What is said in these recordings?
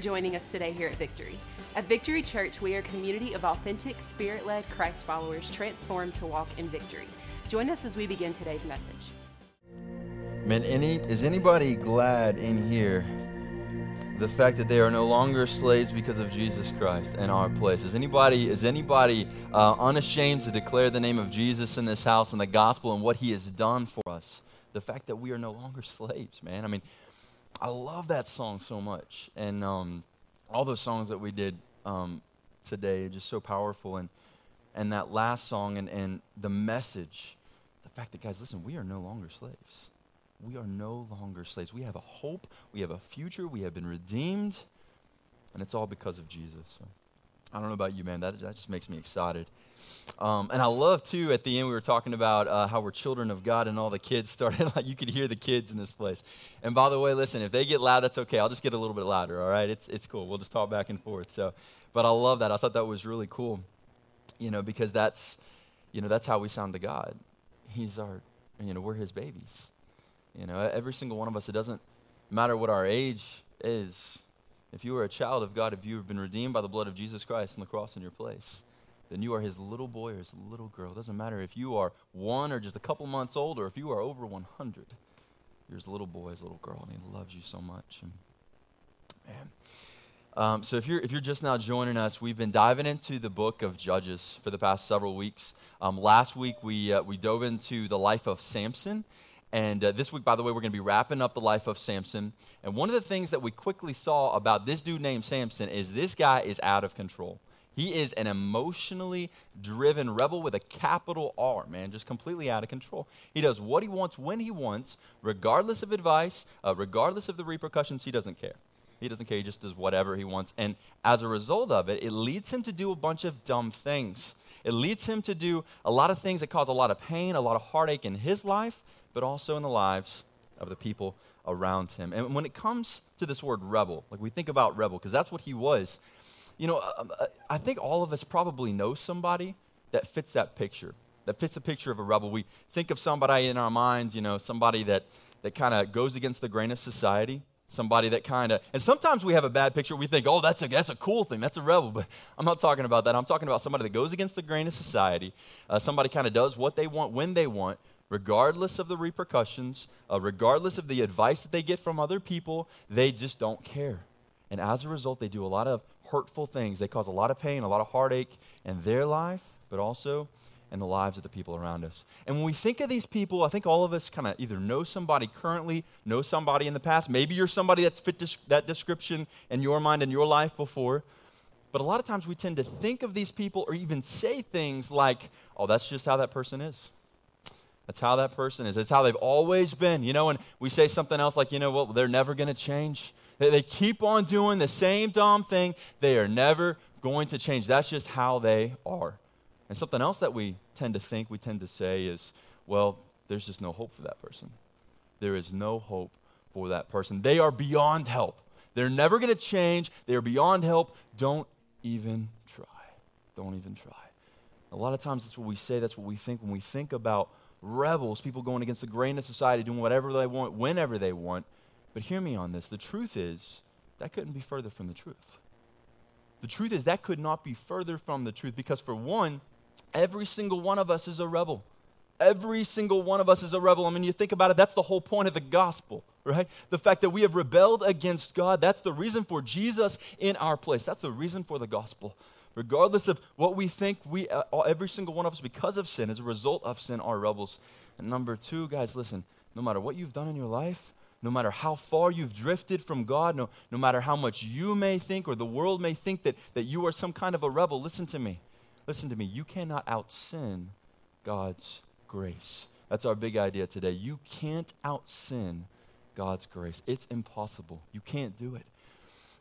Joining us today here at Victory. At Victory Church, we are a community of authentic, spirit led Christ followers transformed to walk in victory. Join us as we begin today's message. Man, any, is anybody glad in here the fact that they are no longer slaves because of Jesus Christ in our place? Is anybody, is anybody uh, unashamed to declare the name of Jesus in this house and the gospel and what he has done for us? The fact that we are no longer slaves, man. I mean, I love that song so much. And um, all those songs that we did um, today are just so powerful. And, and that last song and, and the message, the fact that, guys, listen, we are no longer slaves. We are no longer slaves. We have a hope. We have a future. We have been redeemed. And it's all because of Jesus. So. I don't know about you, man. That, that just makes me excited. Um, and I love, too, at the end, we were talking about uh, how we're children of God, and all the kids started, like, you could hear the kids in this place. And by the way, listen, if they get loud, that's okay. I'll just get a little bit louder, all right? It's, it's cool. We'll just talk back and forth. So, but I love that. I thought that was really cool, you know, because that's, you know, that's how we sound to God. He's our, you know, we're his babies. You know, every single one of us, it doesn't matter what our age is, if you are a child of God, if you have been redeemed by the blood of Jesus Christ on the cross in your place, then you are his little boy or his little girl. It doesn't matter if you are one or just a couple months old or if you are over 100. You're his little boy, his little girl, and he loves you so much. And, man. Um, so if you're, if you're just now joining us, we've been diving into the book of Judges for the past several weeks. Um, last week, we, uh, we dove into the life of Samson. And uh, this week, by the way, we're going to be wrapping up the life of Samson. And one of the things that we quickly saw about this dude named Samson is this guy is out of control. He is an emotionally driven rebel with a capital R, man, just completely out of control. He does what he wants when he wants, regardless of advice, uh, regardless of the repercussions, he doesn't care. He doesn't care, he just does whatever he wants. And as a result of it, it leads him to do a bunch of dumb things. It leads him to do a lot of things that cause a lot of pain, a lot of heartache in his life, but also in the lives of the people around him. And when it comes to this word rebel, like we think about rebel, because that's what he was, you know, um, uh, I think all of us probably know somebody that fits that picture, that fits the picture of a rebel. We think of somebody in our minds, you know, somebody that, that kind of goes against the grain of society, somebody that kind of and sometimes we have a bad picture. We think oh that's a that's a cool thing. That's a rebel. But i'm not talking about that. I'm talking about somebody that goes against the grain of society. Uh, somebody kind of does what they want when they want regardless of the repercussions, uh, regardless of the advice that they get from other people, they just don't care. And as a result, they do a lot of hurtful things. They cause a lot of pain, a lot of heartache in their life, but also in the lives of the people around us. And when we think of these people, I think all of us kind of either know somebody currently, know somebody in the past. Maybe you're somebody that's fit that description in your mind in your life before. But a lot of times we tend to think of these people or even say things like, oh, that's just how that person is. That's how that person is. It's how they've always been. You know, when we say something else like, you know what, well, they're never going to change. They, they keep on doing the same dumb thing. They are never going to change. That's just how they are. And something else that we tend to think, we tend to say is, well, there's just no hope for that person. There is no hope for that person. They are beyond help. They're never going to change. They are beyond help. Don't even try. Don't even try. A lot of times that's what we say, that's what we think when we think about rebels, people going against the grain of society, doing whatever they want, whenever they want. But hear me on this. The truth is, that couldn't be further from the truth. The truth is, that could not be further from the truth because, for one, every single one of us is a rebel. Every single one of us is a rebel. I mean, you think about it, that's the whole point of the gospel, right? The fact that we have rebelled against God, that's the reason for Jesus in our place. That's the reason for the gospel regardless of what we think, we uh, every single one of us, because of sin, as a result of sin, are rebels. And number two, guys, listen, no matter what you've done in your life, no matter how far you've drifted from God, no, no matter how much you may think or the world may think that, that you are some kind of a rebel, listen to me. Listen to me. You cannot out sin God's grace. That's our big idea today. You can't out sin God's grace. It's impossible. You can't do it.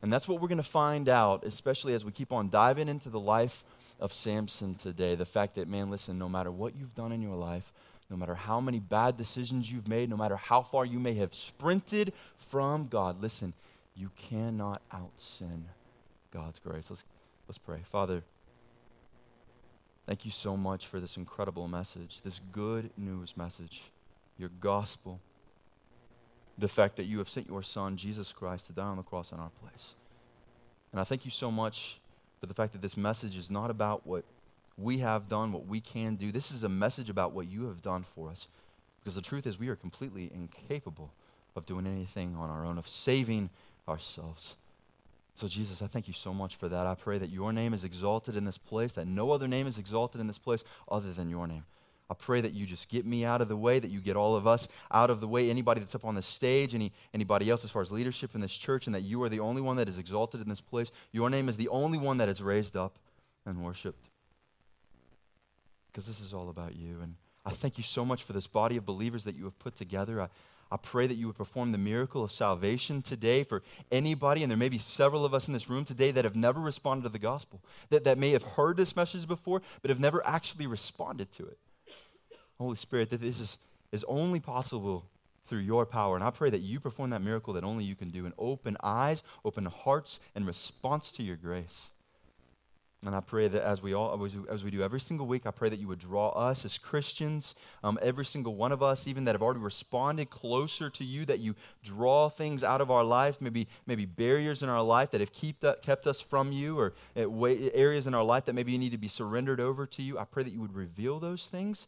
And that's what we're going to find out, especially as we keep on diving into the life of Samson today. The fact that, man, listen, no matter what you've done in your life, no matter how many bad decisions you've made, no matter how far you may have sprinted from God, listen, you cannot out sin God's grace. Let's, let's pray. Father, thank you so much for this incredible message, this good news message, your gospel the fact that you have sent your Son, Jesus Christ, to die on the cross in our place. And I thank you so much for the fact that this message is not about what we have done, what we can do. This is a message about what you have done for us. Because the truth is, we are completely incapable of doing anything on our own, of saving ourselves. So, Jesus, I thank you so much for that. I pray that your name is exalted in this place, that no other name is exalted in this place other than your name. I pray that you just get me out of the way, that you get all of us out of the way, anybody that's up on the stage, any, anybody else as far as leadership in this church, and that you are the only one that is exalted in this place. Your name is the only one that is raised up and worshiped. Because this is all about you. And I thank you so much for this body of believers that you have put together. I, I pray that you would perform the miracle of salvation today for anybody, and there may be several of us in this room today that have never responded to the gospel, that, that may have heard this message before, but have never actually responded to it. Holy Spirit, that this is, is only possible through your power. And I pray that you perform that miracle that only you can do and open eyes, open hearts, and response to your grace. And I pray that as we all, as we do every single week, I pray that you would draw us as Christians, um, every single one of us, even that have already responded closer to you, that you draw things out of our life, maybe maybe barriers in our life that have kept kept us from you, or areas in our life that maybe need to be surrendered over to you. I pray that you would reveal those things,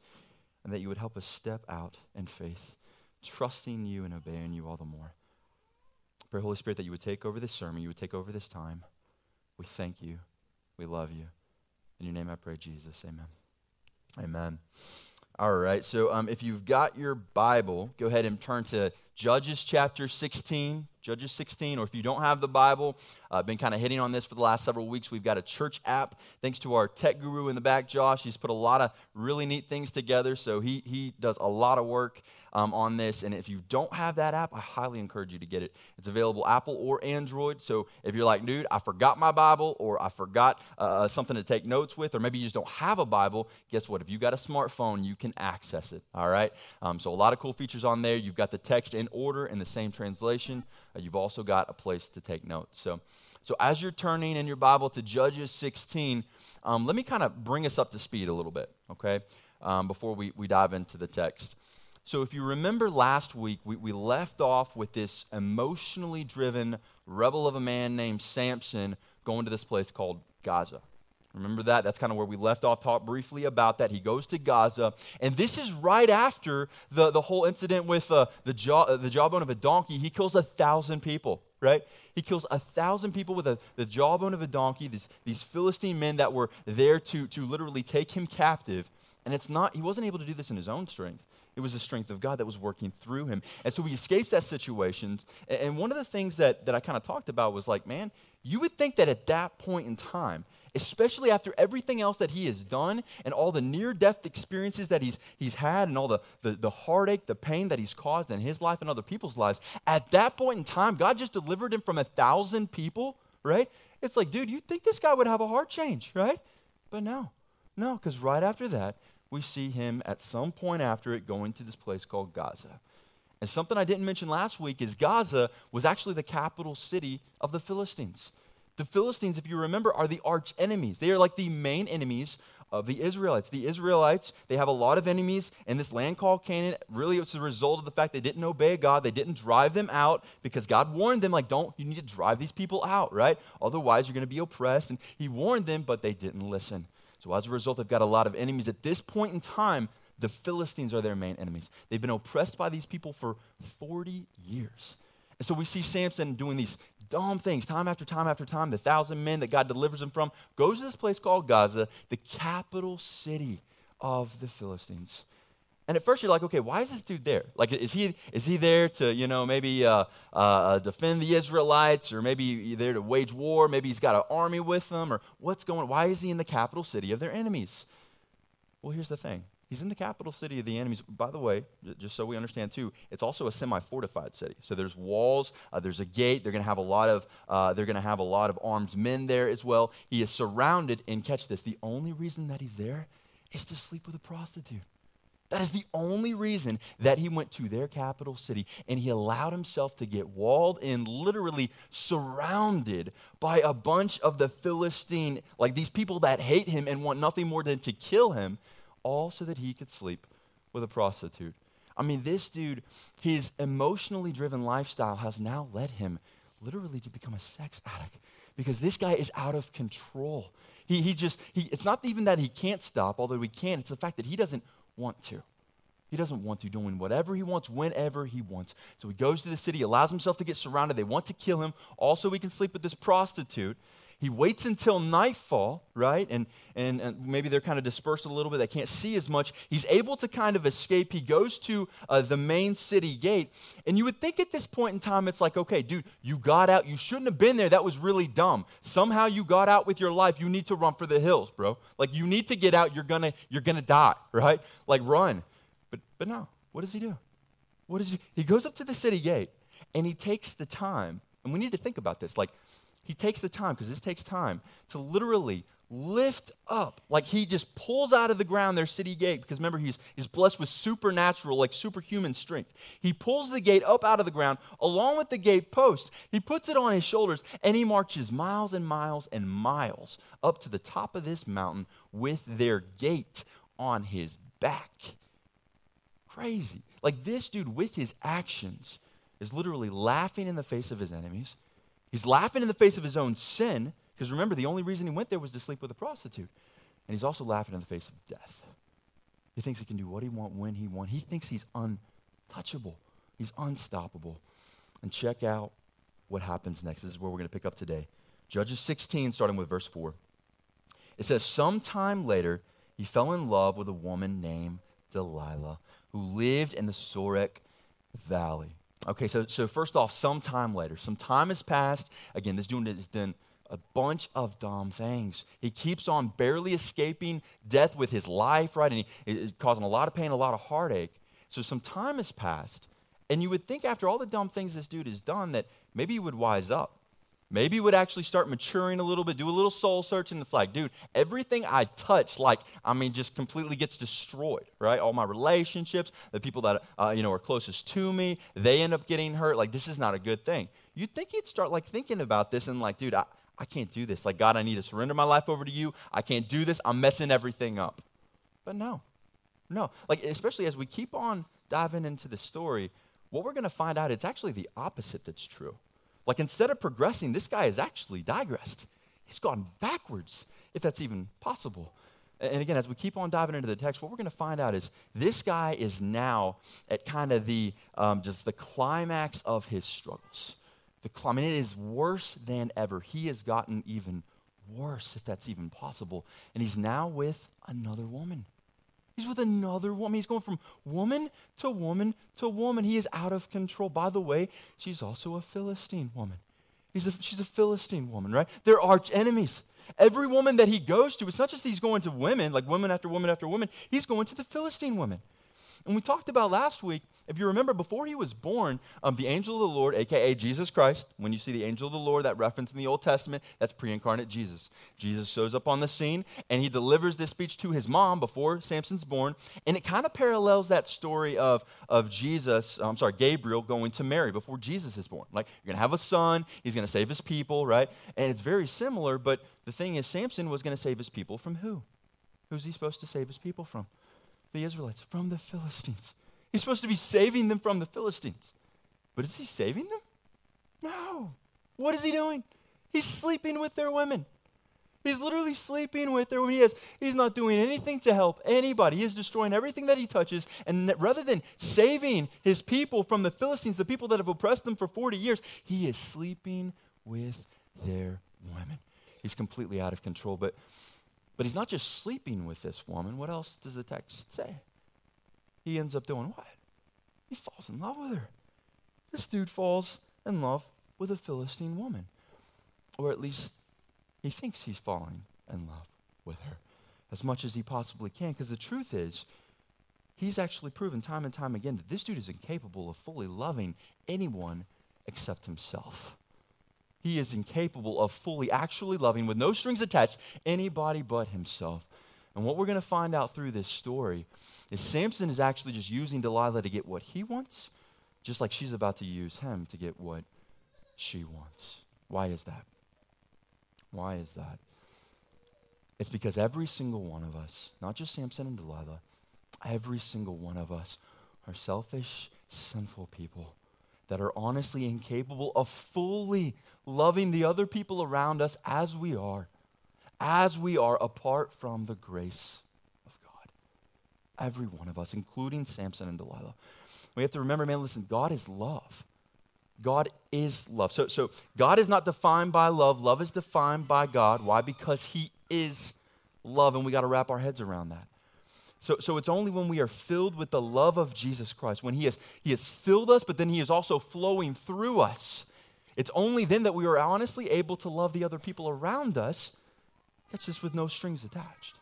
and that you would help us step out in faith, trusting you and obeying you all the more. Pray, Holy Spirit, that you would take over this sermon, you would take over this time. We thank you. We love you. In your name I pray, Jesus. Amen. Amen. All right, so um, if you've got your Bible, go ahead and turn to Judges chapter 16. Judges 16, or if you don't have the Bible, I've uh, been kind of hitting on this for the last several weeks. We've got a church app. Thanks to our tech guru in the back, Josh. He's put a lot of really neat things together. So he, he does a lot of work um, on this. And if you don't have that app, I highly encourage you to get it. It's available Apple or Android. So if you're like, dude, I forgot my Bible, or I forgot uh, uh, something to take notes with, or maybe you just don't have a Bible, guess what? If you got a smartphone, you can access it. All right. Um, so a lot of cool features on there. You've got the text in order in the same translation. Uh, you've also got a place to take notes. So, so as you're turning in your Bible to Judges 16, um, let me kind of bring us up to speed a little bit, okay, um, before we, we dive into the text. So, if you remember last week, we, we left off with this emotionally driven rebel of a man named Samson going to this place called Gaza. Remember that? That's kind of where we left off, talk briefly about that. He goes to Gaza. And this is right after the, the whole incident with uh, the, jaw, uh, the jawbone of a donkey. He kills a thousand people, right? He kills a thousand people with a, the jawbone of a donkey, these, these Philistine men that were there to, to literally take him captive. And it's not, he wasn't able to do this in his own strength. It was the strength of God that was working through him. And so he escapes that situation. And one of the things that, that I kind of talked about was like, man, you would think that at that point in time, especially after everything else that he has done and all the near death experiences that he's, he's had and all the, the, the heartache, the pain that he's caused in his life and other people's lives. At that point in time, God just delivered him from a thousand people, right? It's like, dude, you'd think this guy would have a heart change, right? But no, no, because right after that, we see him at some point after it going to this place called Gaza. And something I didn't mention last week is Gaza was actually the capital city of the Philistines. The Philistines, if you remember, are the arch enemies. They are like the main enemies of the Israelites. The Israelites, they have a lot of enemies in this land called Canaan. Really, it's a result of the fact they didn't obey God. They didn't drive them out because God warned them, like, don't, you need to drive these people out, right? Otherwise, you're going to be oppressed. And He warned them, but they didn't listen. So as a result, they've got a lot of enemies. At this point in time, the Philistines are their main enemies. They've been oppressed by these people for 40 years. And so we see Samson doing these dumb things time after time after time. The thousand men that God delivers him from goes to this place called Gaza, the capital city of the Philistines. And at first you're like, okay, why is this dude there? Like, is he is he there to you know maybe uh, uh, defend the Israelites, or maybe there to wage war? Maybe he's got an army with them, or what's going? On? Why is he in the capital city of their enemies? Well, here's the thing: He's in the capital city of the enemies. By the way, just so we understand too, it's also a semi-fortified city. So there's walls, uh, there's a gate. They're going to have a lot of uh, they're going to have a lot of armed men there as well. He is surrounded, and catch this: the only reason that he's there is to sleep with a prostitute. That is the only reason that he went to their capital city and he allowed himself to get walled in, literally surrounded by a bunch of the Philistine, like these people that hate him and want nothing more than to kill him all so that he could sleep with a prostitute. I mean, this dude, his emotionally driven lifestyle has now led him literally to become a sex addict because this guy is out of control. He, he just, he, it's not even that he can't stop, although he can, it's the fact that he doesn't want to. He doesn't want to, doing whatever he wants, whenever he wants. So he goes to the city, allows himself to get surrounded. They want to kill him. Also, he can sleep with this prostitute. He waits until nightfall, right? And, and, and, maybe they're kind of dispersed a little bit. They can't see as much. He's able to kind of escape. He goes to uh, the main city gate. And you would think at this point in time, it's like, okay, dude, you got out. You shouldn't have been there. That was really dumb. Somehow you got out with your life. You need to run for the hills, bro. Like, you need to get out. You're going to you're gonna die, right? Like, run. But, but no, what does he do? What does he? He goes up to the city gate and he takes the time. And we need to think about this. Like, he takes the time, because this takes time, to literally lift up, like he just pulls out of the ground their city gate, because remember, he's, he's blessed with supernatural, like superhuman strength. He pulls the gate up out of the ground along with the gate post. He puts it on his shoulders, and he marches miles and miles and miles up to the top of this mountain with their gate on his back. Crazy. Like this dude, with his actions, is literally laughing in the face of his enemies He's laughing in the face of his own sin, because remember, the only reason he went there was to sleep with a prostitute. And he's also laughing in the face of death. He thinks he can do what he wants when he wants. He thinks he's untouchable, he's unstoppable. And check out what happens next. This is where we're going to pick up today. Judges 16, starting with verse 4. It says, Sometime later, he fell in love with a woman named Delilah, who lived in the Sorek Valley. Okay, so, so first off, some time later, some time has passed. Again, this dude has done a bunch of dumb things. He keeps on barely escaping death with his life, right? And he is causing a lot of pain, a lot of heartache. So some time has passed. And you would think after all the dumb things this dude has done that maybe he would wise up. Maybe would actually start maturing a little bit, do a little soul searching. It's like, dude, everything I touch, like, I mean, just completely gets destroyed, right? All my relationships, the people that, uh, you know, are closest to me, they end up getting hurt. Like, this is not a good thing. You'd think he'd start, like, thinking about this and, like, dude, I, I can't do this. Like, God, I need to surrender my life over to you. I can't do this. I'm messing everything up. But no, no. Like, especially as we keep on diving into the story, what we're going to find out, it's actually the opposite that's true. Like instead of progressing, this guy has actually digressed. He's gone backwards, if that's even possible. And again, as we keep on diving into the text, what we're going to find out is this guy is now at kind of the um, just the climax of his struggles. The, I mean, it is worse than ever. He has gotten even worse, if that's even possible. And he's now with another woman. He's with another woman. He's going from woman to woman to woman. He is out of control. By the way, she's also a Philistine woman. He's a, she's a Philistine woman, right? They're arch enemies. Every woman that he goes to, it's not just he's going to women, like woman after woman after woman, he's going to the Philistine women. And we talked about last week, if you remember, before he was born, um, the angel of the Lord, aka Jesus Christ, when you see the angel of the Lord, that reference in the Old Testament, that's pre incarnate Jesus. Jesus shows up on the scene and he delivers this speech to his mom before Samson's born. And it kind of parallels that story of, of Jesus, I'm sorry, Gabriel going to Mary before Jesus is born. Like, you're going to have a son, he's going to save his people, right? And it's very similar, but the thing is, Samson was going to save his people from who? Who's he supposed to save his people from? the Israelites from the Philistines. He's supposed to be saving them from the Philistines. But is he saving them? No. What is he doing? He's sleeping with their women. He's literally sleeping with their women. He is, he's not doing anything to help anybody. He is destroying everything that he touches. And rather than saving his people from the Philistines, the people that have oppressed them for 40 years, he is sleeping with their women. He's completely out of control. But but he's not just sleeping with this woman. What else does the text say? He ends up doing what? He falls in love with her. This dude falls in love with a Philistine woman. Or at least he thinks he's falling in love with her as much as he possibly can. Because the truth is, he's actually proven time and time again that this dude is incapable of fully loving anyone except himself he is incapable of fully actually loving, with no strings attached, anybody but himself. And what we're going to find out through this story is Samson is actually just using Delilah to get what he wants, just like she's about to use him to get what she wants. Why is that? Why is that? It's because every single one of us, not just Samson and Delilah, every single one of us are selfish, sinful people that are honestly incapable of fully loving the other people around us as we are, as we are apart from the grace of God. Every one of us, including Samson and Delilah. We have to remember, man, listen, God is love. God is love. So, so God is not defined by love. Love is defined by God. Why? Because He is love, and we got to wrap our heads around that. So, so it's only when we are filled with the love of Jesus Christ, when He has, he has filled us, but then He is also flowing through us. It's only then that we are honestly able to love the other people around us. That's just with no strings attached.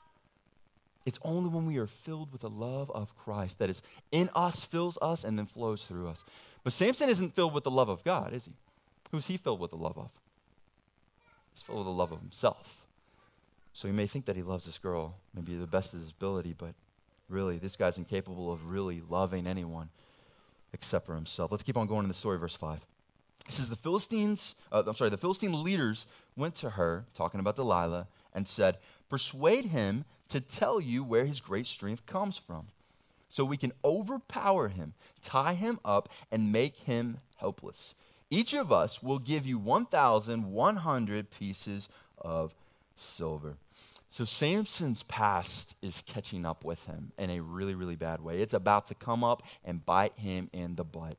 It's only when we are filled with the love of Christ that is in us, fills us, and then flows through us. But Samson isn't filled with the love of God, is he? Who's he filled with the love of? He's filled with the love of himself. So he may think that he loves this girl, maybe the best of his ability, but really, this guy's incapable of really loving anyone except for himself. Let's keep on going in the story, verse 5. It says, The Philistines, uh, I'm sorry, the Philistine leaders went to her, talking about Delilah, and said, Persuade him to tell you where his great strength comes from, so we can overpower him, tie him up, and make him helpless. Each of us will give you 1,100 pieces of silver. So Samson's past is catching up with him in a really, really bad way. It's about to come up and bite him in the butt.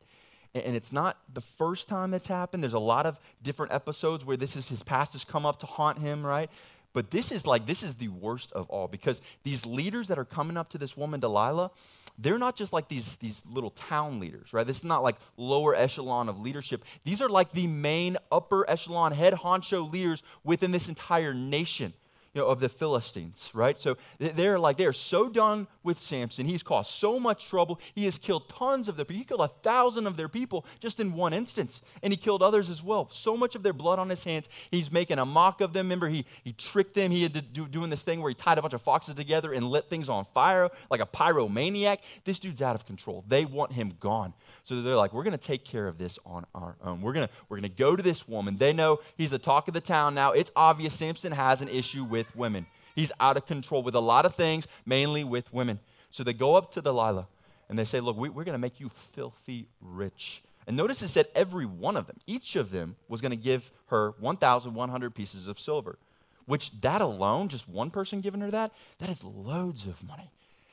And it's not the first time that's happened. There's a lot of different episodes where this is his past has come up to haunt him, right? But this is like, this is the worst of all because these leaders that are coming up to this woman, Delilah, they're not just like these, these little town leaders, right? This is not like lower echelon of leadership. These are like the main upper echelon head honcho leaders within this entire nation you know, of the Philistines, right? So they're like, they're so done with Samson. He's caused so much trouble. He has killed tons of their people. He killed a thousand of their people just in one instance. And he killed others as well. So much of their blood on his hands. He's making a mock of them. Remember, he, he tricked them. He had to do doing this thing where he tied a bunch of foxes together and lit things on fire like a pyromaniac. This dude's out of control. They want him gone. So they're like, we're going to take care of this on our own. We're going to we're going to go to this woman. They know he's the talk of the town now. It's obvious Samson has an issue with with women. He's out of control with a lot of things, mainly with women. So they go up to Delilah and they say, Look, we, are going to make you filthy rich. And notice it said every one of them, each of them was going to give her 1,100 pieces of silver, which that alone, just one person giving her that, that is loads of money.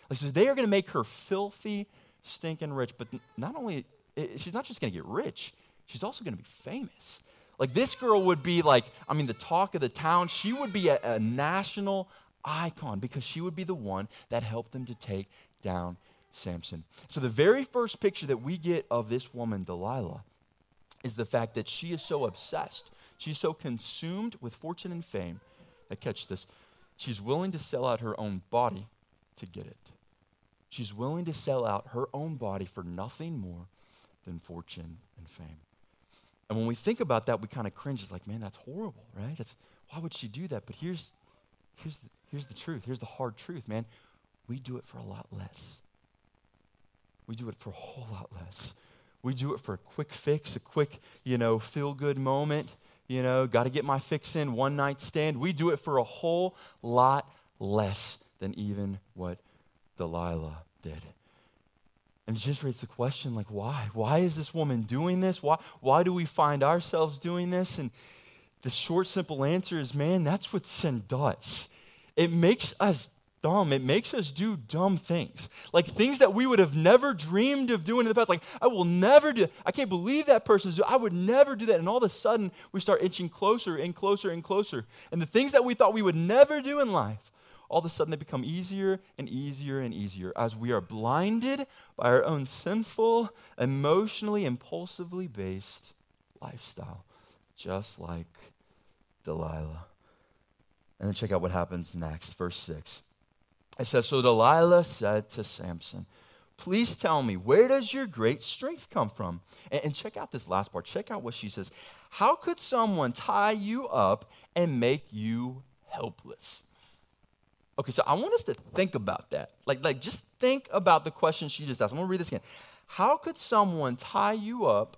Like, so they are going to make her filthy, stinking rich. But not only, she's not just going to get rich, she's also going to be famous. Like this girl would be like, I mean, the talk of the town. She would be a, a national icon because she would be the one that helped them to take down Samson. So the very first picture that we get of this woman, Delilah, is the fact that she is so obsessed. She's so consumed with fortune and fame that, catch this, she's willing to sell out her own body to get it. She's willing to sell out her own body for nothing more than fortune and fame. And when we think about that, we kind of cringe. It's like, man, that's horrible, right? That's, why would she do that? But here's, here's, the, here's the truth. Here's the hard truth, man. We do it for a lot less. We do it for a whole lot less. We do it for a quick fix, a quick, you know, feel good moment, you know, got to get my fix in, one night stand. We do it for a whole lot less than even what Delilah did. And it just raises the question like, why? Why is this woman doing this? Why, why do we find ourselves doing this? And the short, simple answer is man, that's what sin does. It makes us dumb. It makes us do dumb things. Like things that we would have never dreamed of doing in the past. Like, I will never do I can't believe that person's doing I would never do that. And all of a sudden, we start inching closer and closer and closer. And the things that we thought we would never do in life all of a sudden they become easier and easier and easier as we are blinded by our own sinful, emotionally, impulsively based lifestyle, just like Delilah. And then check out what happens next, verse 6. It says, So Delilah said to Samson, Please tell me, where does your great strength come from? And, and, check out this last part. Check out what she says. How could someone tie you up and make you helpless? Okay, so I want us to think about that. Like, like just think about the question she just asked. I'm gonna read this again. How could someone tie you up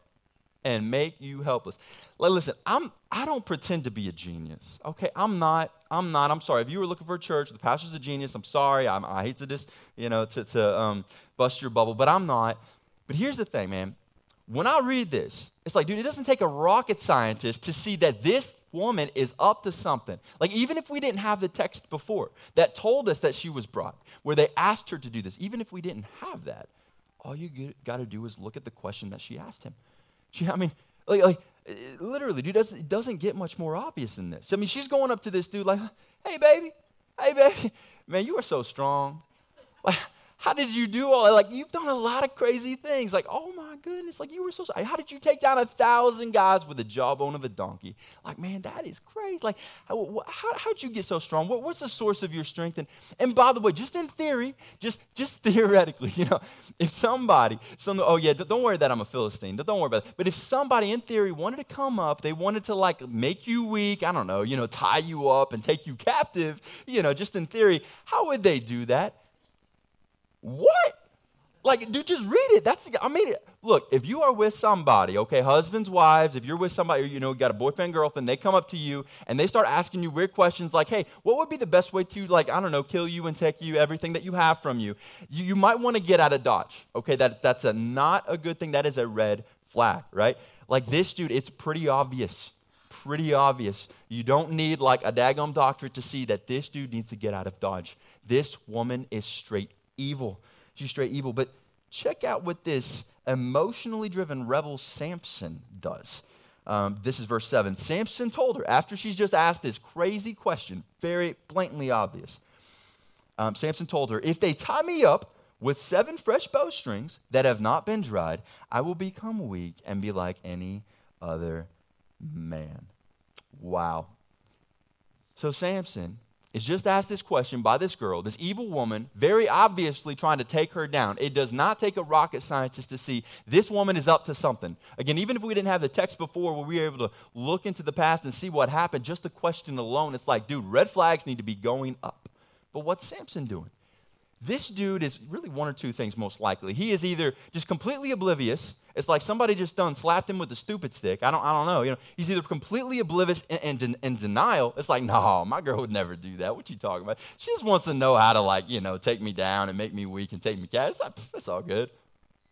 and make you helpless? Like, listen, I'm I don't pretend to be a genius. Okay, I'm not. I'm not. I'm sorry. If you were looking for a church, the pastor's a genius. I'm sorry. I'm, i hate to just you know to to um, bust your bubble, but I'm not. But here's the thing, man. When I read this, it's like, dude, it doesn't take a rocket scientist to see that this woman is up to something. Like, even if we didn't have the text before that told us that she was brought, where they asked her to do this, even if we didn't have that, all you got to do is look at the question that she asked him. She, I mean, like, like literally, dude, doesn't, it doesn't get much more obvious than this. I mean, she's going up to this dude like, hey, baby, hey, baby, man, you are so strong. Like, how did you do all that? Like, you've done a lot of crazy things. Like, oh my goodness, like you were so, how did you take down a thousand guys with the jawbone of a donkey? Like, man, that is crazy. Like, how, how, how'd you get so strong? What, what's the source of your strength? And, and by the way, just in theory, just, just theoretically, you know, if somebody, some, oh yeah, don't worry that I'm a Philistine. Don't worry about it. But if somebody in theory wanted to come up, they wanted to like make you weak, I don't know, you know, tie you up and take you captive, you know, just in theory, how would they do that? What? Like, dude, just read it. That's, I mean, it. look, if you are with somebody, okay, husbands, wives, if you're with somebody, you know, you got a boyfriend, girlfriend, they come up to you and they start asking you weird questions like, hey, what would be the best way to, like, I don't know, kill you and take you, everything that you have from you? You, you might want to get out of Dodge, okay? That, that's a, not a good thing. That is a red flag, right? Like this dude, it's pretty obvious. Pretty obvious. You don't need like a daggum doctorate to see that this dude needs to get out of Dodge. This woman is straight evil. She's straight evil. But check out what this emotionally driven rebel Samson does. Um, this is verse 7. Samson told her, after she's just asked this crazy question, very blatantly obvious, um, Samson told her, If they tie me up with seven fresh bowstrings that have not been dried, I will become weak and be like any other man. Wow. So Samson is just asked this question by this girl, this evil woman, very obviously trying to take her down. It does not take a rocket scientist to see this woman is up to something. Again, even if we didn't have the text before where we were able to look into the past and see what happened, just the question alone, it's like, dude, red flags need to be going up. But what's Samson doing? This dude is really one or two things most likely. He is either just completely oblivious. It's like somebody just done slapped him with a stupid stick. I don't, I don't know. You know, he's either completely oblivious and in, in, denial. It's like, no, my girl would never do that. What you talking about? She just wants to know how to like, you know, take me down and make me weak and take me down. That's all good.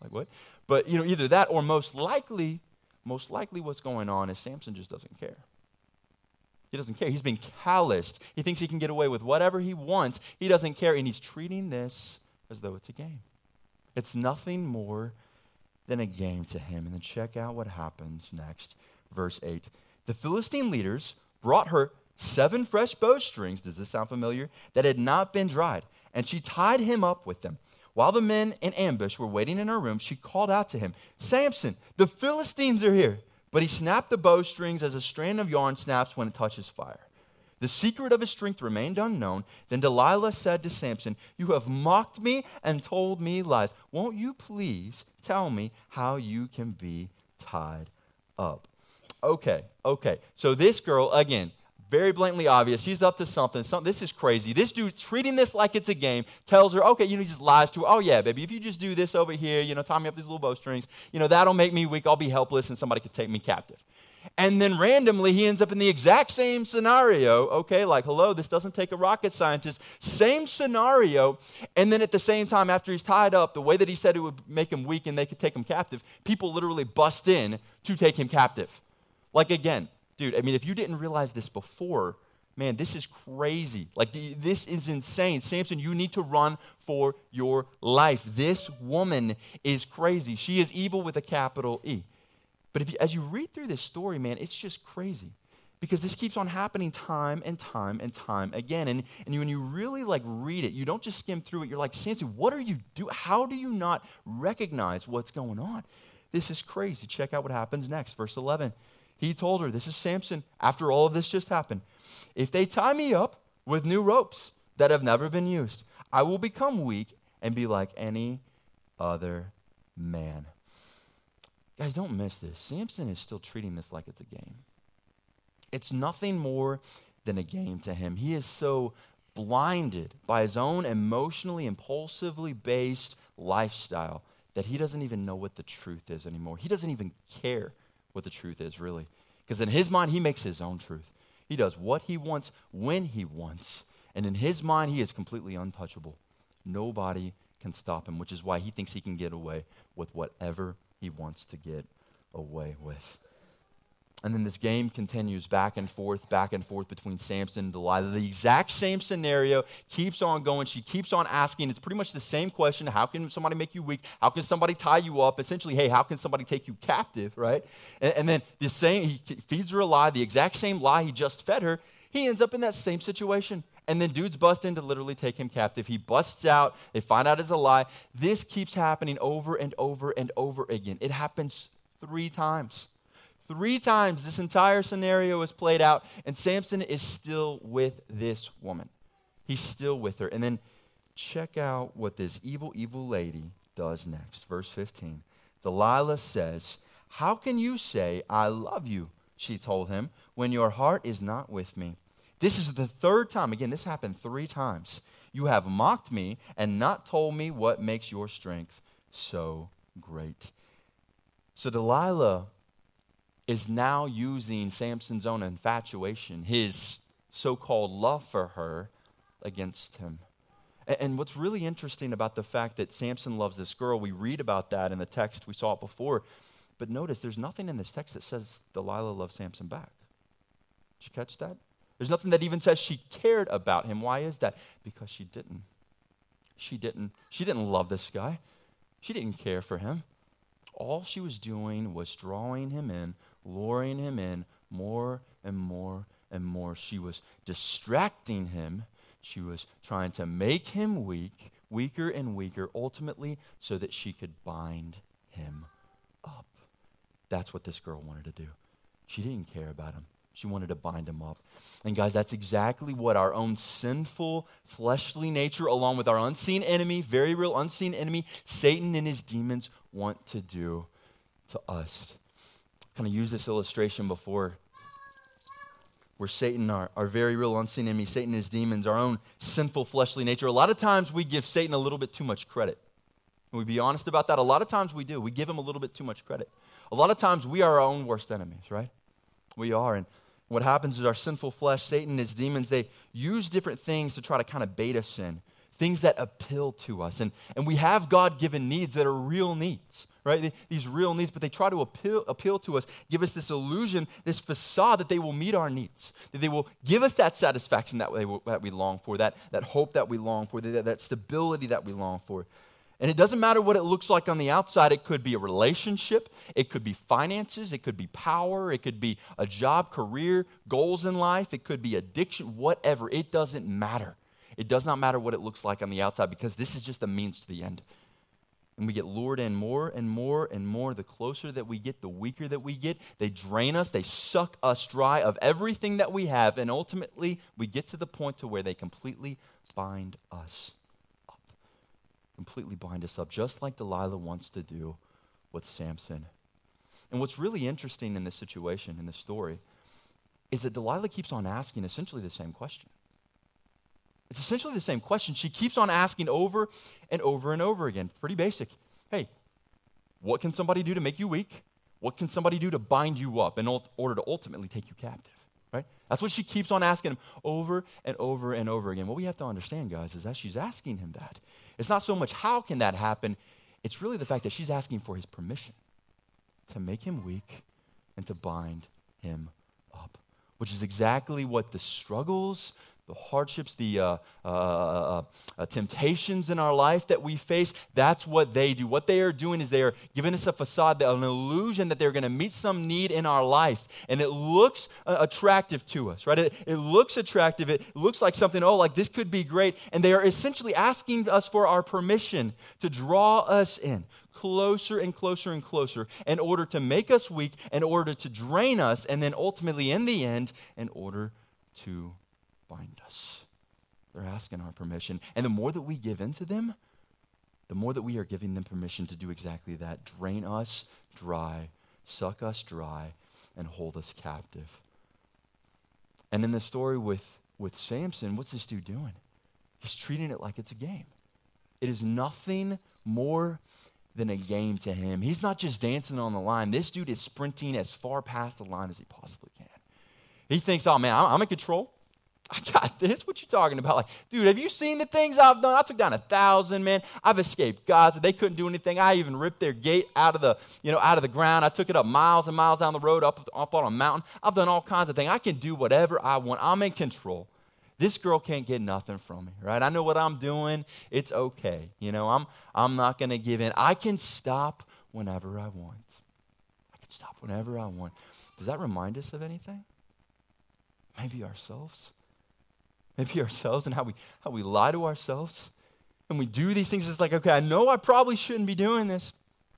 Like what? But you know, either that or most likely, most likely, what's going on is Samson just doesn't care. He doesn't care. He's been calloused. He thinks he can get away with whatever he wants. He doesn't care. And he's treating this as though it's a game. It's nothing more than a game to him. And then check out what happens next. Verse 8. The Philistine leaders brought her seven fresh bowstrings, does this sound familiar? That had not been dried. And she tied him up with them. While the men in ambush were waiting in her room, she called out to him, Samson, the Philistines are here. But he snapped the bowstrings as a strand of yarn snaps when it touches fire. The secret of his strength remained unknown. Then Delilah said to Samson, You have mocked me and told me lies. Won't you please tell me how you can be tied up? Okay, okay. So this girl, again, very blatantly obvious. She's up to something. Some, this is crazy. This dude's treating this like it's a game. Tells her, okay, you know, he just lies to her. Oh, yeah, baby, if you just do this over here, you know, tie me up these little bowstrings, you know, that'll make me weak. I'll be helpless and somebody could take me captive. And then randomly, he ends up in the exact same scenario. Okay, like, hello, this doesn't take a rocket scientist. Same scenario. And then at the same time, after he's tied up, the way that he said it would make him weak and they could take him captive, people literally bust in to take him captive. Like, again, dude, I mean, if you didn't realize this before, man, this is crazy. Like, this is insane. Samson, you need to run for your life. This woman is crazy. She is evil with a capital E. But you, as you read through this story, man, it's just crazy because this keeps on happening time and time and time again. And, and when you really like read it, you don't just skim through it. You're like, Samson, what are you doing? How do you not recognize what's going on? This is crazy. Check out what happens next. Verse 11. He told her, This is Samson, after all of this just happened. If they tie me up with new ropes that have never been used, I will become weak and be like any other man. Guys, don't miss this. Samson is still treating this like it's a game. It's nothing more than a game to him. He is so blinded by his own emotionally, impulsively based lifestyle that he doesn't even know what the truth is anymore. He doesn't even care what the truth is, really. Because in his mind, he makes his own truth. He does what he wants when he wants. And in his mind, he is completely untouchable. Nobody can stop him, which is why he thinks he can get away with whatever he wants to get away with. And then this game continues back and forth, back and forth between Samson and Delilah. The exact same scenario keeps on going. She keeps on asking. It's pretty much the same question How can somebody make you weak? How can somebody tie you up? Essentially, hey, how can somebody take you captive, right? And, and then the same, he feeds her a lie, the exact same lie he just fed her. He ends up in that same situation. And then dudes bust in to literally take him captive. He busts out. They find out it's a lie. This keeps happening over and over and over again. It happens three times. Three times this entire scenario is played out, and Samson is still with this woman. He's still with her. And then check out what this evil, evil lady does next. Verse 15. Delilah says, How can you say, I love you? She told him, when your heart is not with me. This is the third time. Again, this happened three times. You have mocked me and not told me what makes your strength so great. So Delilah is now using Samson's own infatuation, his so called love for her, against him. And what's really interesting about the fact that Samson loves this girl, we read about that in the text, we saw it before. But notice there's nothing in this text that says Delilah loves Samson back. Did you catch that? There's nothing that even says she cared about him. Why is that? Because she didn't. She didn't. She didn't love this guy. She didn't care for him all she was doing was drawing him in, luring him in more and more and more. She was distracting him. She was trying to make him weak, weaker and weaker, ultimately, so that she could bind him up. That's what this girl wanted to do. She didn't care about him. She wanted to bind him up. And guys, that's exactly what our own sinful, fleshly nature, along with our unseen enemy, very real unseen enemy, Satan and his demons, want to do to us. Kind of use this illustration before where Satan, our, our very real unseen enemy, Satan and his demons, our own sinful fleshly nature. A lot of times we give Satan a little bit too much credit. We be honest about that? A lot of times we do. We give him a little bit too much credit. A lot of times we are our own worst enemies, right? We are. And what happens is our sinful flesh, Satan and his demons, they use different things to try to kind of bait us in, things that appeal to us. And, and we have God given needs that are real needs, right? These real needs, but they try to appeal, appeal to us, give us this illusion, this facade that they will meet our needs, that they will give us that satisfaction that, they, that we long for, that, that hope that we long for, that, that stability that we long for. And it doesn't matter what it looks like on the outside. It could be a relationship, it could be finances, it could be power, it could be a job, career, goals in life, it could be addiction, whatever. It doesn't matter. It does not matter what it looks like on the outside because this is just the means to the end. And we get lured in more and more and more. The closer that we get, the weaker that we get. They drain us, they suck us dry of everything that we have, and ultimately we get to the point to where they completely bind us completely bind us up, just like Delilah wants to do with Samson. And what's really interesting in this situation, in this story, is that Delilah keeps on asking essentially the same question. It's essentially the same question. She keeps on asking over and over and over again. Pretty basic. Hey, what can somebody do to make you weak? What can somebody do to bind you up in order to ultimately take you captive? Right? That's what she keeps on asking him over and over and over again. What we have to understand, guys, is as she's asking him that, it's not so much how can that happen, it's really the fact that she's asking for his permission to make him weak and to bind him up, which is exactly what the struggles, the hardships, the uh uh, uh, uh, temptations in our life that we face, that's what they do. What they are doing is they are giving us a facade, an illusion that they're going to meet some need in our life. And it looks uh, attractive to us, right? It, it looks attractive. It looks like something, oh, like this could be great. And they are essentially asking us for our permission to draw us in closer and closer and closer in order to make us weak, in order to drain us, and then ultimately, in the end, in order to bind us. They're asking our permission. And the more that we give in to them, the more that we are giving them permission to do exactly that drain us dry, suck us dry, and hold us captive. And in the story with, with Samson, what's this dude doing? He's treating it like it's a game. It is nothing more than a game to him. He's not just dancing on the line. This dude is sprinting as far past the line as he possibly can. He thinks, oh man, I'm in control. I got this. What you talking about? Like, dude, have you seen the things I've done? I took down a thousand men. I've escaped Gaza. They couldn't do anything. I even ripped their gate out of the, you know, out of the ground. I took it up miles and miles down the road, up, up on a mountain. I've done all kinds of things. I can do whatever I want. I'm in control. This girl can't get nothing from me, right? I know what I'm doing. It's okay. You know, I'm I'm not gonna give in. I can stop whenever I want. I can stop whenever I want. Does that remind us of anything? Maybe ourselves maybe ourselves and how we, how we lie to ourselves. And we do these things. It's like, okay, I know I probably shouldn't be doing this.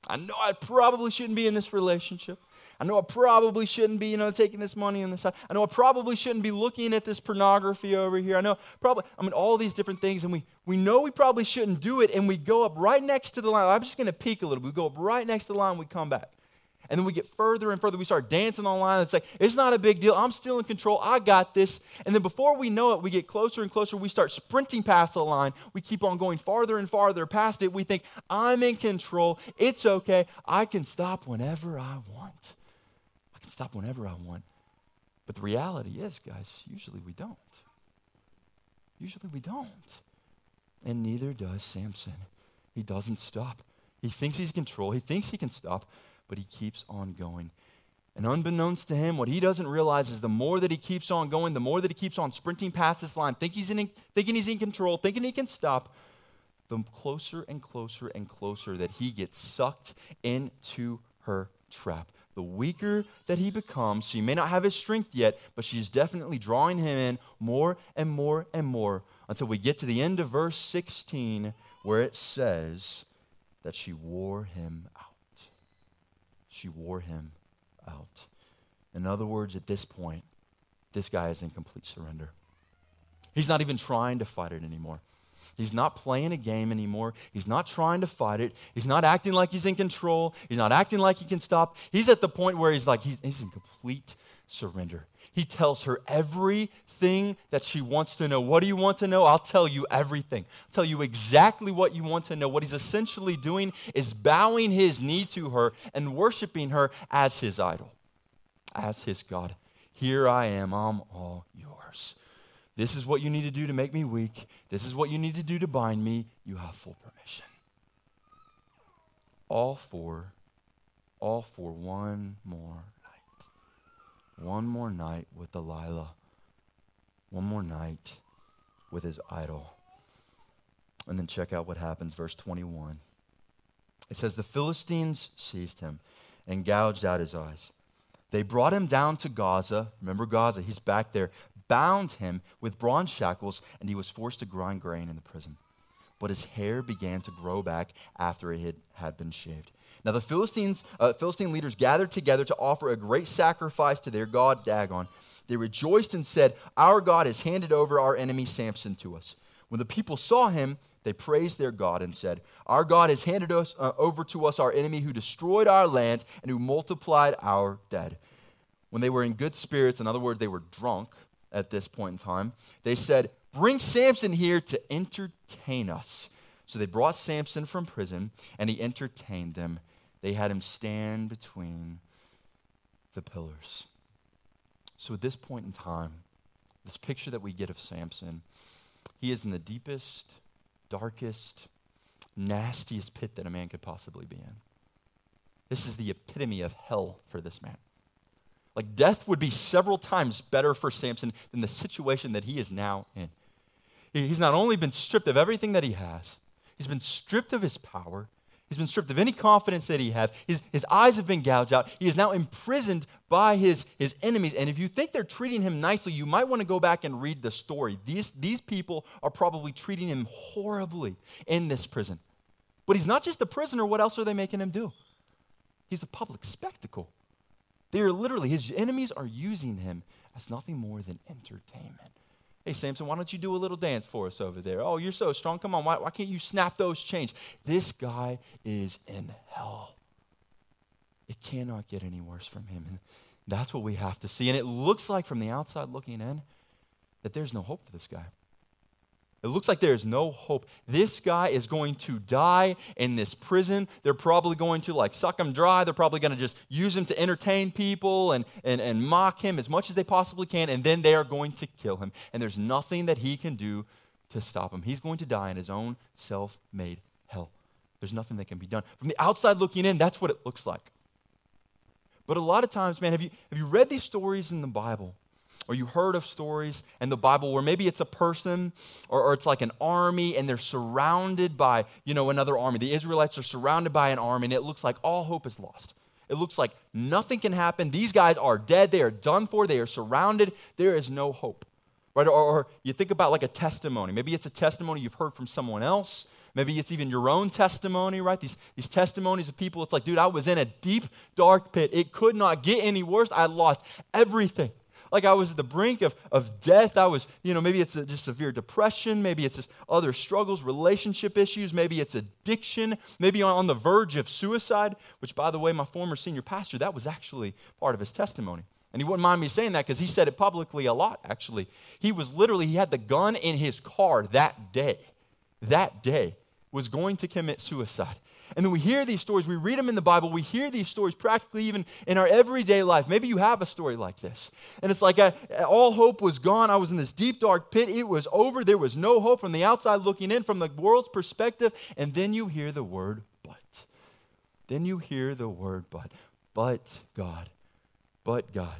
I know I probably shouldn't be in this relationship. I know I probably shouldn't be, you know, taking this money on the side. I know I probably shouldn't be looking at this pornography over here. I know probably, I mean, all these different things, and we, we know we probably shouldn't do it, and we go up right next to the line. I'm just going to peek a little. We go up right next to the line, we come back. And then we get further and further. We start dancing online. It's like, it's not a big deal. I'm still in control. I got this. And then before we know it, we get closer and closer. We start sprinting past the line. We keep on going farther and farther past it. We think, I'm in control. It's okay. I can stop whenever I want. I can stop whenever I want. But the reality is, guys, usually we don't. Usually we don't. And neither does Samson. He doesn't stop. He thinks he's in control. He thinks he can stop but he keeps on going. And unbeknownst to him, what he doesn't realize is the more that he keeps on going, the more that he keeps on sprinting past this line, he's in, thinking he's in control, thinking he can stop, the closer and closer and closer that he gets sucked into her trap. The weaker that he becomes, she may not have his strength yet, but she's definitely drawing him in more and more and more until we get to the end of verse 16 where it says that she wore him out she wore him out. In other words, at this point, this guy is in complete surrender. He's not even trying to fight it anymore. He's not playing a game anymore. He's not trying to fight it. He's not acting like he's in control. He's not acting like he can stop. He's at the point where he's like, he's, he's in complete surrender. He tells her everything that she wants to know. What do you want to know? I'll tell you everything. I'll tell you exactly what you want to know. What he's essentially doing is bowing his knee to her and worshiping her as his idol, as his God. Here I am, I'm all yours. This is what you need to do to make me weak. This is what you need to do to bind me. You have full permission. All for, all for one more one more night with Delilah, one more night with his idol. And then check out what happens, verse 21. It says, The Philistines seized him and gouged out his eyes. They brought him down to Gaza. Remember Gaza, he's back there. Bound him with bronze shackles, and he was forced to grind grain in the prison. But his hair began to grow back after it had been shaved. Now the Philistines, uh, Philistine leaders gathered together to offer a great sacrifice to their god Dagon. They rejoiced and said, Our God has handed over our enemy Samson to us. When the people saw him, they praised their God and said, Our God has handed us uh, over to us our enemy who destroyed our land and who multiplied our dead. When they were in good spirits, in other words, they were drunk at this point in time, they said, Bring Samson here to entertain us. So they brought Samson from prison, and he entertained them they had him stand between the pillars. So at this point in time, this picture that we get of Samson, he is in the deepest, darkest, nastiest pit that a man could possibly be in. This is the epitome of hell for this man. Like death would be several times better for Samson than the situation that he is now in. He's not only been stripped of everything that he has, he's been stripped of his power, He's been stripped of any confidence that he has. His, his eyes have been gouged out. He is now imprisoned by his, his enemies. And if you think they're treating him nicely, you might want to go back and read the story. These, these people are probably treating him horribly in this prison. But he's not just a prisoner. What else are they making him do? He's a public spectacle. They are literally, his enemies are using him as nothing more than entertainment. Hey, Samson, why don't you do a little dance for us over there? Oh, you're so strong. Come on, why, why can't you snap those chains? This guy is in hell. It cannot get any worse from him. And that's what we have to see. And it looks like from the outside looking in that there's no hope for this guy. It looks like there is no hope. This guy is going to die in this prison. They're probably going to like suck him dry. They're probably going to just use him to entertain people and, and, and mock him as much as they possibly can. And then they are going to kill him. And there's nothing that he can do to stop him. He's going to die in his own self made hell. There's nothing that can be done. From the outside looking in, that's what it looks like. But a lot of times, man, have you, have you read these stories in the Bible? Or you heard of stories in the Bible where maybe it's a person or, or, it's like an army and they're surrounded by, you know, another army. The Israelites are surrounded by an army and it looks like all hope is lost. It looks like nothing can happen. These guys are dead. They are done for. They are surrounded. There is no hope. Right? Or, or you think about like a testimony. Maybe it's a testimony you've heard from someone else. Maybe it's even your own testimony, right? These, these testimonies of people, it's like, dude, I was in a deep, dark pit. It could not get any worse. I lost everything. Like I was at the brink of, of death. I was, you know, maybe it's a, just severe depression. Maybe it's just other struggles, relationship issues. Maybe it's addiction. Maybe on, on the verge of suicide, which, by the way, my former senior pastor, that was actually part of his testimony. And he wouldn't mind me saying that because he said it publicly a lot, actually. He was literally, he had the gun in his car that day. That day was going to commit suicide. And then we hear these stories, we read them in the Bible, we hear these stories practically even in our everyday life. Maybe you have a story like this. And it's like I, all hope was gone. I was in this deep, dark pit. It was over. There was no hope from the outside looking in, from the world's perspective. And then you hear the word, but. Then you hear the word, but. But God but God.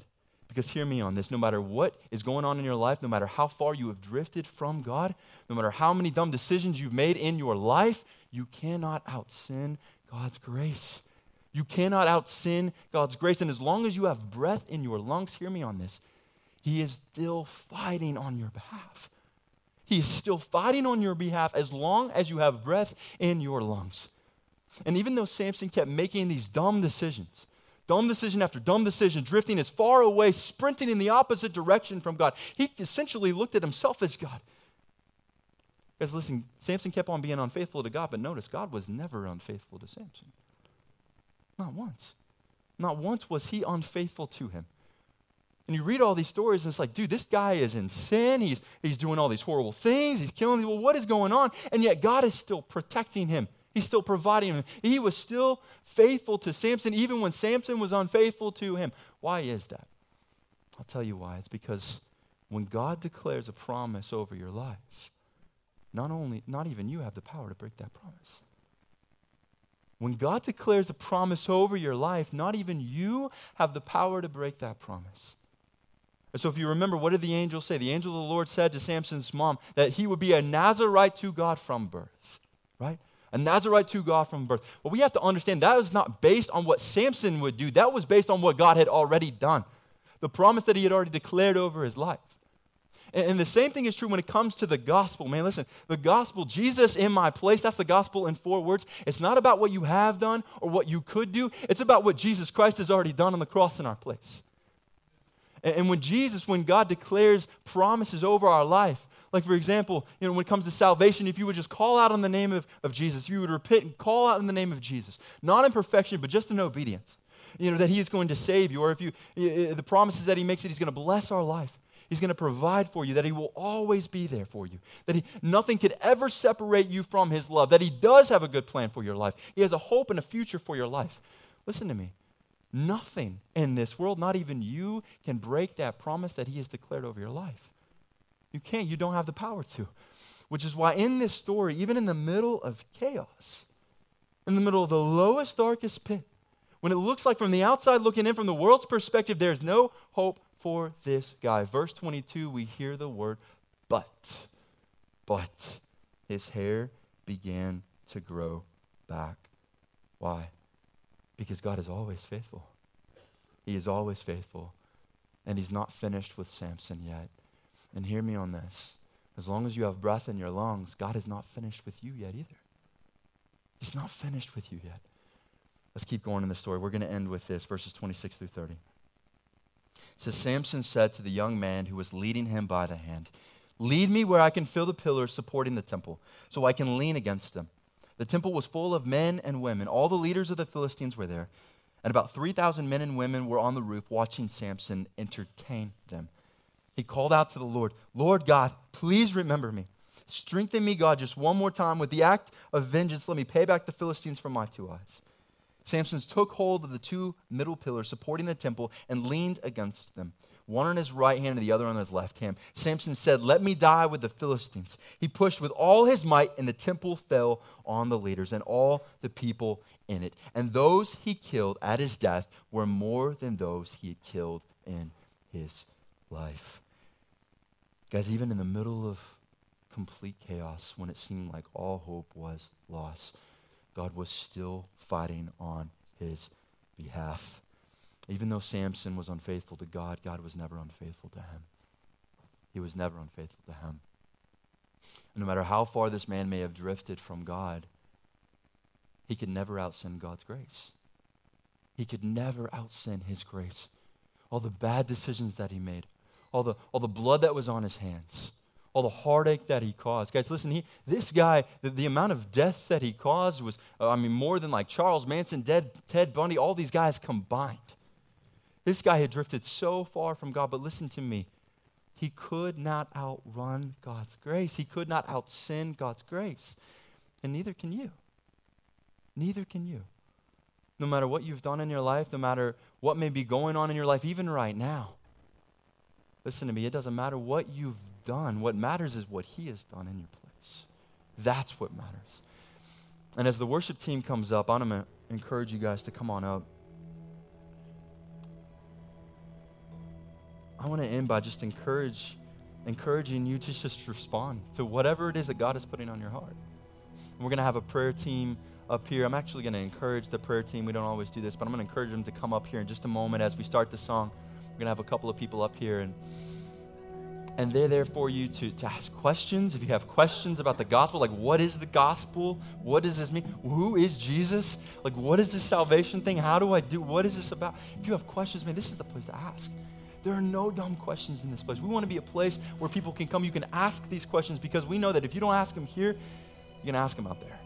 Because hear me on this no matter what is going on in your life, no matter how far you have drifted from God, no matter how many dumb decisions you've made in your life, you cannot out sin God's grace. You cannot out sin God's grace. And as long as you have breath in your lungs, hear me on this, He is still fighting on your behalf. He is still fighting on your behalf as long as you have breath in your lungs. And even though Samson kept making these dumb decisions, dumb decision after dumb decision, drifting as far away, sprinting in the opposite direction from God. He essentially looked at himself as God. Because listen, Samson kept on being unfaithful to God, but notice God was never unfaithful to Samson. Not once. Not once was he unfaithful to him. And you read all these stories, and it's like, dude, this guy is in sin. He's, he's doing all these horrible things. He's killing people. What is going on? And yet God is still protecting him. He's still providing him. He was still faithful to Samson, even when Samson was unfaithful to him. Why is that? I'll tell you why. It's because when God declares a promise over your life, not only, not even you have the power to break that promise. When God declares a promise over your life, not even you have the power to break that promise. And so, if you remember, what did the angel say? The angel of the Lord said to Samson's mom that he would be a Nazarite to God from birth, right? a Nazarite to God from birth. Well, we have to understand that was not based on what Samson would do, that was based on what God had already done, the promise that he had already declared over his life. And, the same thing is true when it comes to the gospel. Man, listen, the gospel, Jesus in my place, that's the gospel in four words. It's not about what you have done or what you could do, it's about what Jesus Christ has already done on the cross in our place. And when Jesus, when God declares promises over our life, like, for example, you know, when it comes to salvation, if you would just call out on the name of, of Jesus, if you would repent and call out in the name of Jesus, not in perfection, but just in obedience, you know, that He is going to save you, or if you, the promises that He makes that He's going to bless our life. He's going to provide for you, that He will always be there for you, that he, nothing could ever separate you from His love, that He does have a good plan for your life. He has a hope and a future for your life. Listen to me. Nothing in this world, not even you, can break that promise that He has declared over your life. You can't. You don't have the power to. Which is why, in this story, even in the middle of chaos, in the middle of the lowest, darkest pit, when it looks like from the outside looking in, from the world's perspective, there's no hope for this guy. Verse 22, we hear the word, but. But his hair began to grow back. Why? Because God is always faithful. He is always faithful. And he's not finished with Samson yet. And hear me on this. As long as you have breath in your lungs, God is not finished with you yet either. He's not finished with you yet. Let's keep going in the story. We're going to end with this, verses 26 through 30. Says, Samson said to the young man who was leading him by the hand, Lead me where I can feel the pillars supporting the temple, so I can lean against them. The temple was full of men and women. All the leaders of the Philistines were there, and about 3,000 men and women were on the roof watching Samson entertain them he called out to the Lord, Lord God, please remember me. Strengthen me, God, just one more time with the act of vengeance. Let me pay back the Philistines from my two eyes. Samson took hold of the two middle pillars supporting the temple and leaned against them one on his right hand and the other on his left hand. Samson said, Let me die with the Philistines. He pushed with all his might, and the temple fell on the leaders and all the people in it. And those he killed at his death were more than those he had killed in his life. Guys, even in the middle of complete chaos, when it seemed like all hope was lost, God was still fighting on his behalf. Even though Samson was unfaithful to God, God was never unfaithful to him. He was never unfaithful to him. And no matter how far this man may have drifted from God, he could never outsin God's grace. He could never outsin his grace. All the bad decisions that he made, all the, all the blood that was on his hands, all the heartache that he caused. Guys, listen, he, this guy, the, the amount of deaths that he caused was, uh, I mean, more than like Charles Manson, Dead, Ted Bundy, all these guys combined. This guy had drifted so far from God, but listen to me. He could not outrun God's grace. He could not outsin God's grace. And neither can you. Neither can you. No matter what you've done in your life, no matter what may be going on in your life, even right now. Listen to me, it doesn't matter what you've done. What matters is what He has done in your place. That's what matters. And as the worship team comes up, I'm going to encourage you guys to come on up. I want to end by just encourage, encouraging you to just respond to whatever it is that God is putting on your heart. And we're going to have a prayer team up here. I'm actually going to encourage the prayer team. We don't always do this, but I'm going to encourage them to come up here in just a moment as we start the song. We're going to have a couple of people up here and and they're there for you to, to ask questions. If you have questions about the gospel, like what is the gospel? What does this mean? Who is Jesus? Like what is this salvation thing? How do I do? What is this about? If you have questions, man, this is the place to ask. There are no dumb questions in this place. We want to be a place where people can come. You can ask these questions because we know that if you don't ask them here, you can ask them out there.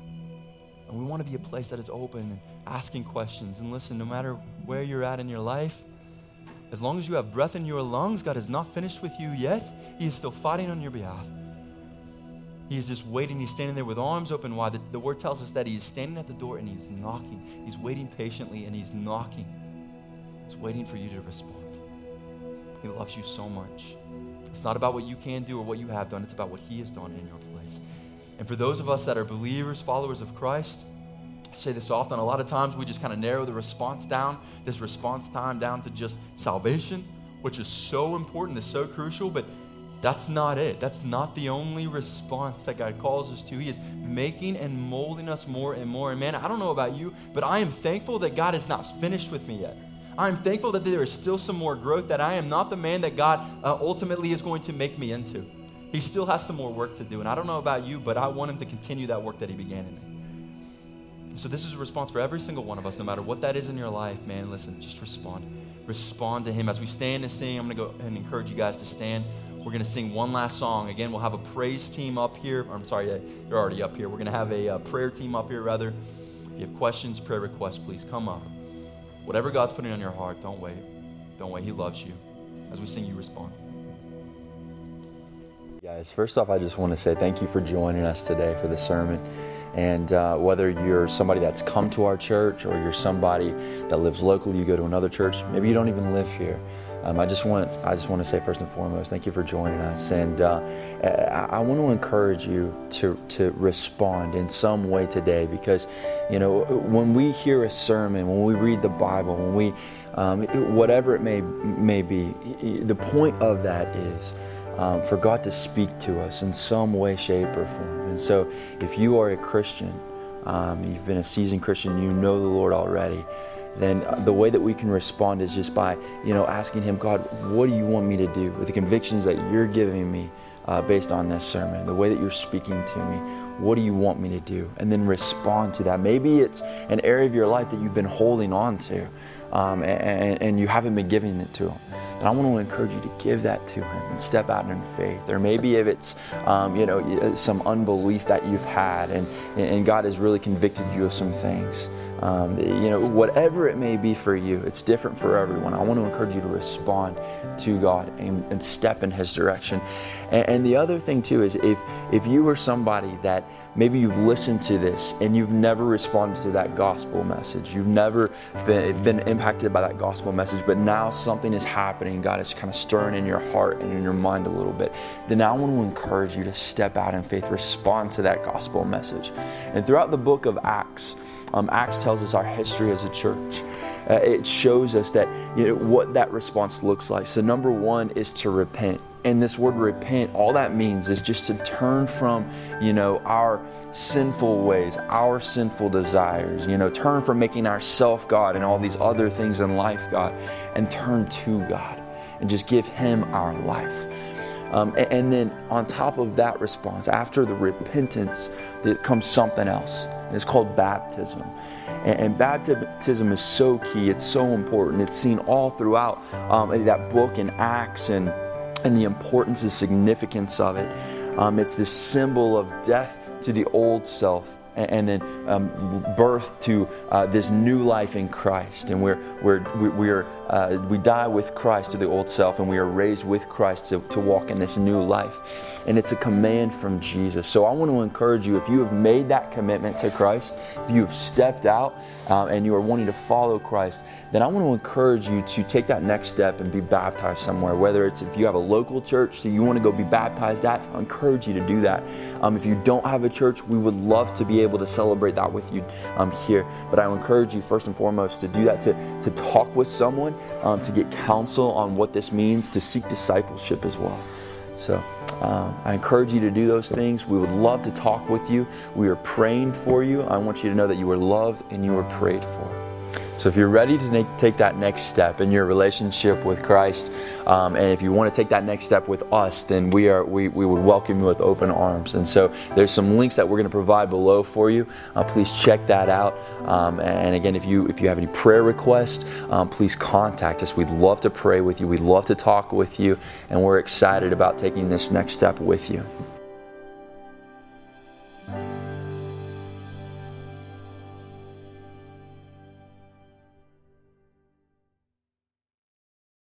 And we want to be a place that is open and asking questions. And listen, no matter where you're at in your life, as long as you have breath in your lungs, God is not finished with you yet. He is still fighting on your behalf. He is just waiting. He's standing there with arms open wide. The, the word tells us that He is standing at the door and He's knocking. He's waiting patiently and He's knocking. He's waiting for you to respond. He loves you so much. It's not about what you can do or what you have done, it's about what He has done in your place. And for those of us that are believers, followers of Christ, I say this often. A lot of times we just kind of narrow the response down, this response time down to just salvation, which is so important, is so crucial, but that's not it. That's not the only response that God calls us to. He is making and molding us more and more. And man, I don't know about you, but I am thankful that God is not finished with me yet. I'm thankful that there is still some more growth, that I am not the man that God uh, ultimately is going to make me into. He still has some more work to do. And I don't know about you, but I want him to continue that work that he began in me. So, this is a response for every single one of us, no matter what that is in your life, man. Listen, just respond. Respond to him. As we stand and sing, I'm going to go ahead and encourage you guys to stand. We're going to sing one last song. Again, we'll have a praise team up here. I'm sorry, they're already up here. We're going to have a, a uh, prayer team up here, rather. If you have questions, prayer requests, please come up. Whatever God's putting on your heart, don't wait. Don't wait. He loves you. As we sing, you respond. Guys, first off, I just want to say thank you for joining us today for the sermon. And uh, whether you're somebody that's come to our church or you're somebody that lives locally, you go to another church, maybe you don't even live here. Um, I just want I just want to say first and foremost, thank you for joining us, and uh, I, I, want to encourage you to to respond in some way today because, you know, when we hear a sermon, when we read the Bible, when we um, whatever it may may be, the point of that is. Um, for God to speak to us in some way, shape, or form. And so, if you are a Christian, um, you've been a seasoned Christian, you know the Lord already, then the way that we can respond is just by, you know, asking Him, God, what do you want me to do with the convictions that you're giving me uh, based on this sermon, the way that you're speaking to me? What do you want me to do? And then respond to that. Maybe it's an area of your life that you've been holding on to um, and, and, you haven't been giving it to Him. And I want to encourage you to give that to Him and step out in faith. Or maybe if it's, um, you know, some unbelief that you've had and, and God has really convicted you of some things Um, you know, whatever it may be for you, it's different for everyone. I want to encourage you to respond to God and, and step in His direction. And, and, the other thing too is if if you are somebody that maybe you've listened to this and you've never responded to that gospel message, you've never been, been impacted by that gospel message, but now something is happening, God is kind of stirring in your heart and in your mind a little bit, then I want to encourage you to step out in faith, respond to that gospel message. And throughout the book of Acts, um, Acts tells us our history as a church. Uh, it shows us that you know what that response looks like. So number one is to repent. And this word repent, all that means is just to turn from, you know, our sinful ways, our sinful desires, you know, turn from making ourself God and all these other things in life God, and turn to God and just give Him our life. Um, and, and, then on top of that response, after the repentance, there comes something else. And it's called baptism. And, and, baptism is so key, it's so important. It's seen all throughout um, that book in Acts and, and the importance and significance of it. Um, it's this symbol of death to the old self and, then um, birth to uh, this new life in Christ. And we're, we're, we're, uh, we die with Christ to the old self, and we are raised with Christ to, to walk in this new life and it's a command from Jesus. So I want to encourage you if you have made that commitment to Christ, if you have stepped out um, and you are wanting to follow Christ, then I want to encourage you to take that next step and be baptized somewhere. Whether it's if you have a local church that you want to go be baptized at, I encourage you to do that. Um, if you don't have a church, we would love to be able to celebrate that with you um, here. But I encourage you first and foremost to do that, to, to talk with someone, um, to get counsel on what this means, to seek discipleship as well. So uh, I encourage you to do those things. We would love to talk with you. We are praying for you. I want you to know that you are loved and you are prayed for. So if you're ready to make, take that next step in your relationship with Christ, um, and if you want to take that next step with us, then we are we, we would welcome you with open arms. And so there's some links that we're going to provide below for you. Uh, please check that out. Um, and again, if you if you have any prayer requests, um, please contact us. We'd love to pray with you. We'd love to talk with you, and we're excited about taking this next step with you.